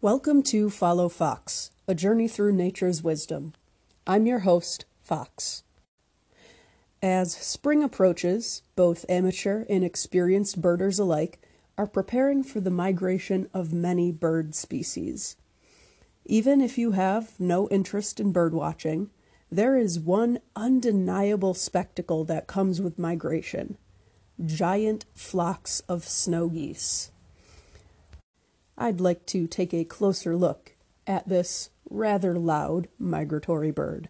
Welcome to Follow Fox, a journey through nature's wisdom. I'm your host, Fox. As spring approaches, both amateur and experienced birders alike are preparing for the migration of many bird species. Even if you have no interest in birdwatching, there is one undeniable spectacle that comes with migration giant flocks of snow geese. I'd like to take a closer look at this rather loud migratory bird.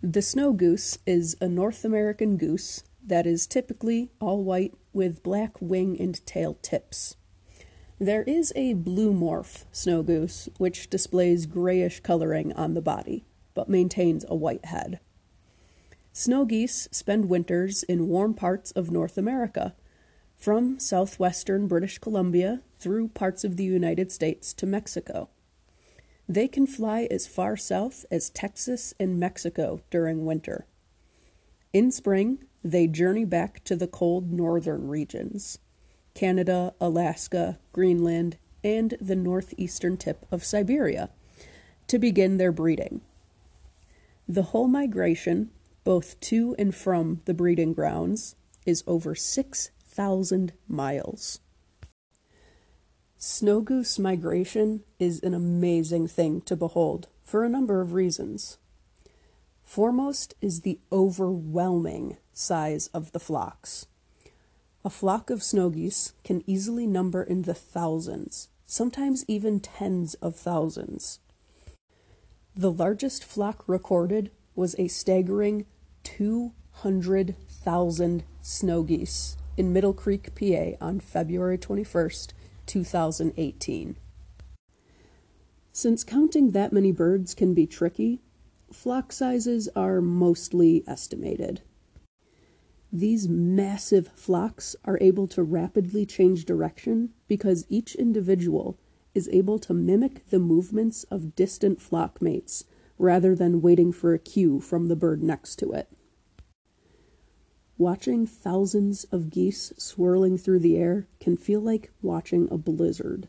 The snow goose is a North American goose that is typically all white with black wing and tail tips. There is a blue morph snow goose which displays grayish coloring on the body but maintains a white head. Snow geese spend winters in warm parts of North America, from southwestern British Columbia through parts of the United States to Mexico. They can fly as far south as Texas and Mexico during winter. In spring, they journey back to the cold northern regions Canada, Alaska, Greenland, and the northeastern tip of Siberia to begin their breeding. The whole migration, both to and from the breeding grounds, is over 6,000 miles. Snow goose migration is an amazing thing to behold for a number of reasons. Foremost is the overwhelming size of the flocks. A flock of snow geese can easily number in the thousands, sometimes even tens of thousands. The largest flock recorded was a staggering 200,000 snow geese in Middle Creek, PA on February 21st, 2018. Since counting that many birds can be tricky, flock sizes are mostly estimated. These massive flocks are able to rapidly change direction because each individual is able to mimic the movements of distant flock mates rather than waiting for a cue from the bird next to it. Watching thousands of geese swirling through the air can feel like watching a blizzard.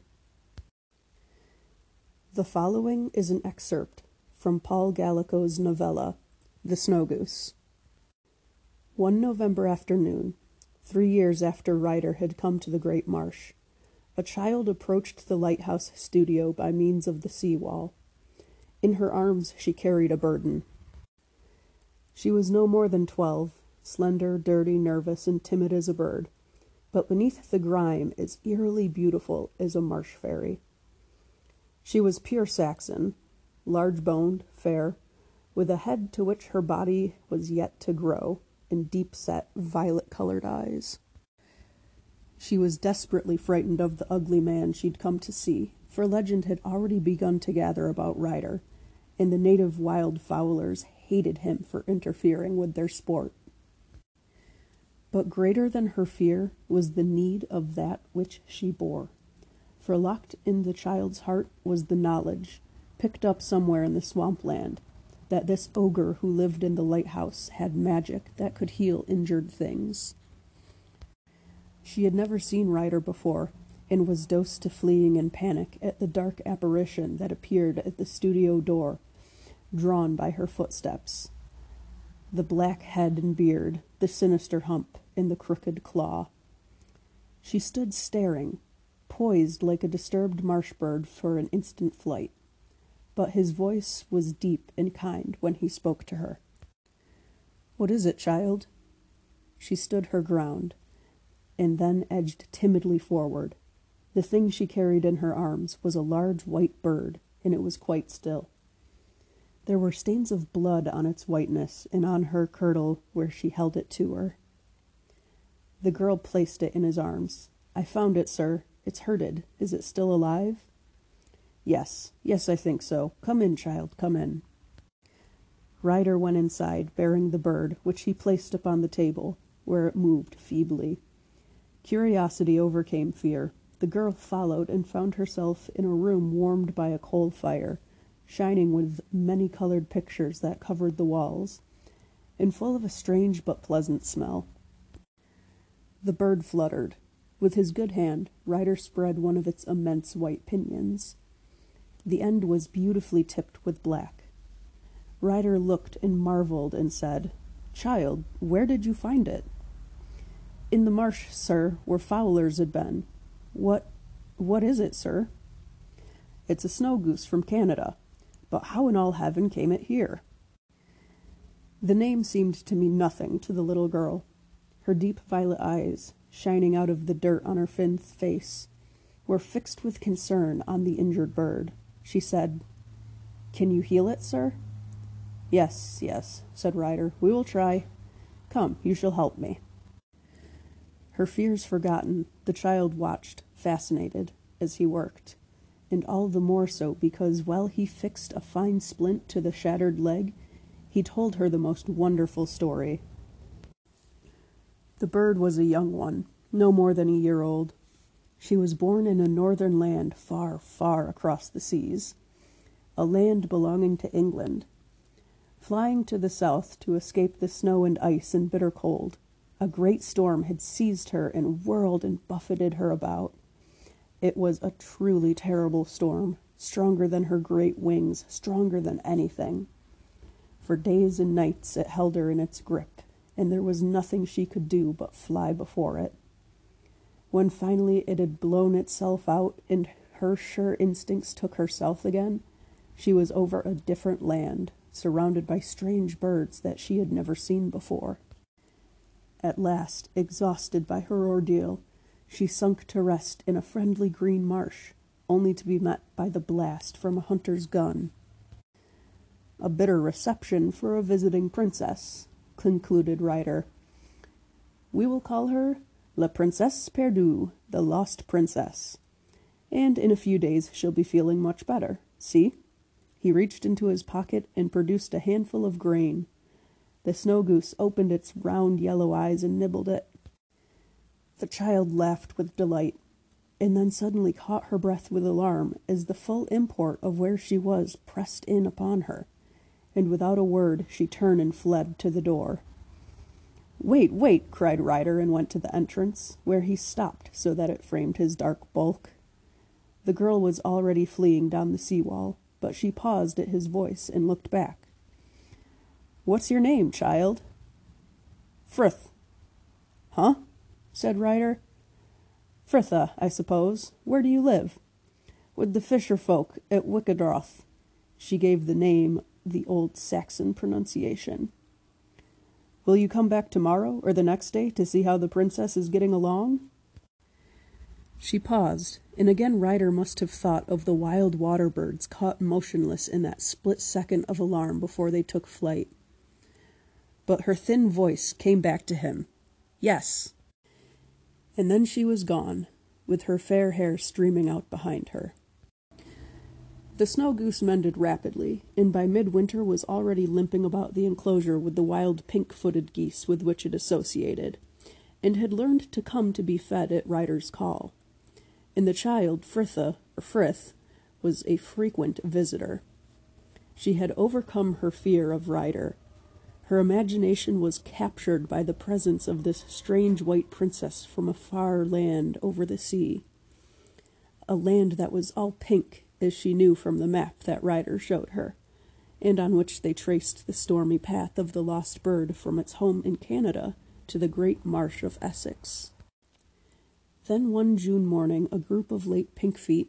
The following is an excerpt from Paul Gallico's novella, The Snow Goose. One November afternoon, three years after Rhayader had come to the Great Marsh, a child approached the lighthouse studio by means of the sea wall. In her arms she carried a burden. She was no more than twelve, slender, dirty, nervous, and timid as a bird, but beneath the grime as eerily beautiful as a marsh fairy. She was pure Saxon, large boned, fair, with a head to which her body was yet to grow, and deep set, violet colored eyes. She was desperately frightened of the ugly man she'd come to see, for legend had already begun to gather about Rhayader, and the native wild fowlers hated him for interfering with their sport. But greater than her fear was the need of that which she bore. For locked in the child's heart was the knowledge, picked up somewhere in the swampland, that this ogre who lived in the lighthouse had magic that could heal injured things. She had never seen Rhayader before, and was dosed to fleeing in panic at the dark apparition that appeared at the studio door, drawn by her footsteps the black head and beard, the sinister hump, and the crooked claw. She stood staring, poised like a disturbed marsh bird for an instant flight. But his voice was deep and kind when he spoke to her. What is it, child? She stood her ground, and then edged timidly forward. The thing she carried in her arms was a large white bird, and it was quite still. There were stains of blood on its whiteness and on her kirtle where she held it to her. The girl placed it in his arms. I found it, sir. It's hurted. Is it still alive? Yes, yes, I think so. Come in, child, come in. Rhayader went inside, bearing the bird, which he placed upon the table, where it moved feebly. Curiosity overcame fear. The girl followed and found herself in a room warmed by a coal fire shining with many colored pictures that covered the walls, and full of a strange but pleasant smell. The bird fluttered. With his good hand, Rhayader spread one of its immense white pinions. The end was beautifully tipped with black. Rhayader looked and marveled and said, Child, where did you find it? In the marsh, sir, where fowlers had been. What what is it, sir? It's a snow goose from Canada. But how in all heaven came it here? The name seemed to mean nothing to the little girl. Her deep violet eyes, shining out of the dirt on her thin face, were fixed with concern on the injured bird. She said, Can you heal it, sir? Yes, yes, said Rhayader. We will try. Come, you shall help me. Her fears forgotten, the child watched, fascinated, as he worked, and all the more so because while he fixed a fine splint to the shattered leg, he told her the most wonderful story. The bird was a young one, no more than a year old. She was born in a northern land far, far across the seas, a land belonging to England. Flying to the south to escape the snow and ice and bitter cold, a great storm had seized her and whirled and buffeted her about. It was a truly terrible storm, stronger than her great wings, stronger than anything. For days and nights it held her in its grip, and there was nothing she could do but fly before it. When finally it had blown itself out and her sure instincts took her again, she was over a different land, surrounded by strange birds that she had never seen before. At last, exhausted by her ordeal, she sunk to rest in a friendly green marsh, only to be met by the blast from a hunter's gun. A bitter reception for a visiting princess, concluded Rhayader. We will call her La Princesse Perdue, the Lost Princess. And in a few days she'll be feeling much better. See? He reached into his pocket and produced a handful of grain. The snow goose opened its round yellow eyes and nibbled it. The child laughed with delight, and then suddenly caught her breath with alarm as the full import of where she was pressed in upon her, and without a word she turned and fled to the door. Wait, wait, cried Rhayader and went to the entrance, where he stopped so that it framed his dark bulk. The girl was already fleeing down the sea wall but she paused at his voice and looked back. What's your name, child? Frith. Huh? Said Rhayader. Fritha, I suppose. Where do you live? With the fisher folk at Wickaeldroth. She gave the name the old Saxon pronunciation. Will you come back tomorrow or the next day to see how the princess is getting along? She paused, and again Rhayader must have thought of the wild water birds caught motionless in that split second of alarm before they took flight. But her thin voice came back to him. Yes. And then she was gone, with her fair hair streaming out behind her. The snow goose mended rapidly, and by midwinter was already limping about the enclosure with the wild pink footed geese with which it associated, and had learned to come to be fed at Rhayader's call and the child, Fritha, or Frith, was a frequent visitor. She had overcome her fear of Rhayader. Her imagination was captured by the presence of this strange white princess from a far land over the sea. A land that was all pink, as she knew from the map that Rhayader showed her, and on which they traced the stormy path of the lost bird from its home in Canada to the great marsh of Essex. Then one June morning a group of late Pinkfeet,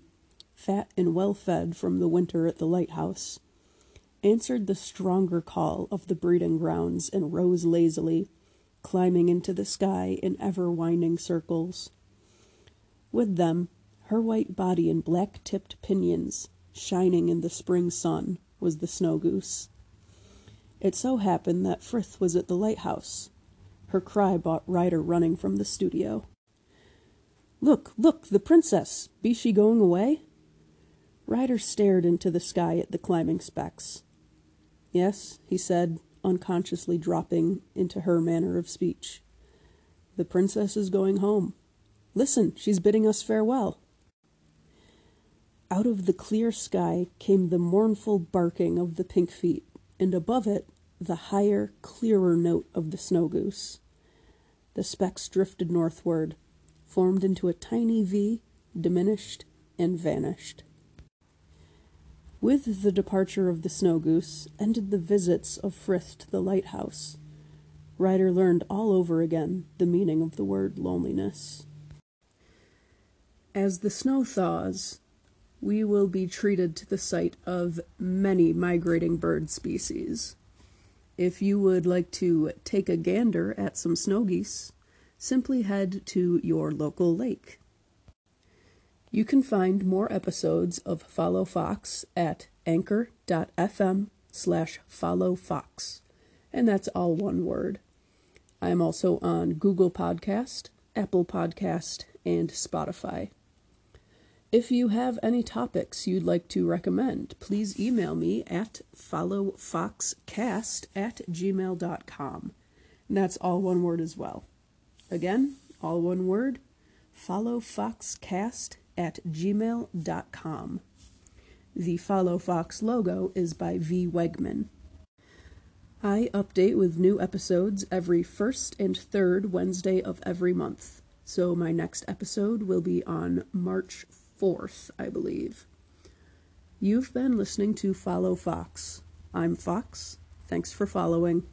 fat and well fed from the winter at the lighthouse, answered the stronger call of the breeding grounds and rose lazily, climbing into the sky in ever winding circles. With them, her white body and black tipped pinions, shining in the spring sun, was the snow goose. It so happened that Frith was at the lighthouse. Her cry brought Rhayader running from the studio. Look, look, the princess! Be she going away? Rhayader stared into the sky at the climbing specks. Yes, he said, unconsciously dropping into her manner of speech. The princess is going home. Listen, she's bidding us farewell. Out of the clear sky came the mournful barking of the pink feet, and above it the higher, clearer note of the snow goose. The specks drifted northward, formed into a tiny V, diminished, and vanished. With the departure of the snow goose ended the visits of Frith to the lighthouse. Rhayader learned all over again the meaning of the word loneliness. As the snow thaws, we will be treated to the sight of many migrating bird species. If you would like to take a gander at some snow geese, simply head to your local lake. You can find more episodes of Follow Fox at anchor.fm slash followfox, and that's all one word. I am also on Google Podcast, Apple Podcast, and Spotify. If you have any topics you'd like to recommend, please email me at followfoxcast at gmail.com. And that's all one word as well. Again, all one word, followfoxcast at gmail.com. The Follow Fox logo is by V. Wegman. I update with new episodes every first and third Wednesday of every month. So my next episode will be on March 4th, I believe. You've been listening to Follow Fox. I'm Fox. Thanks for following.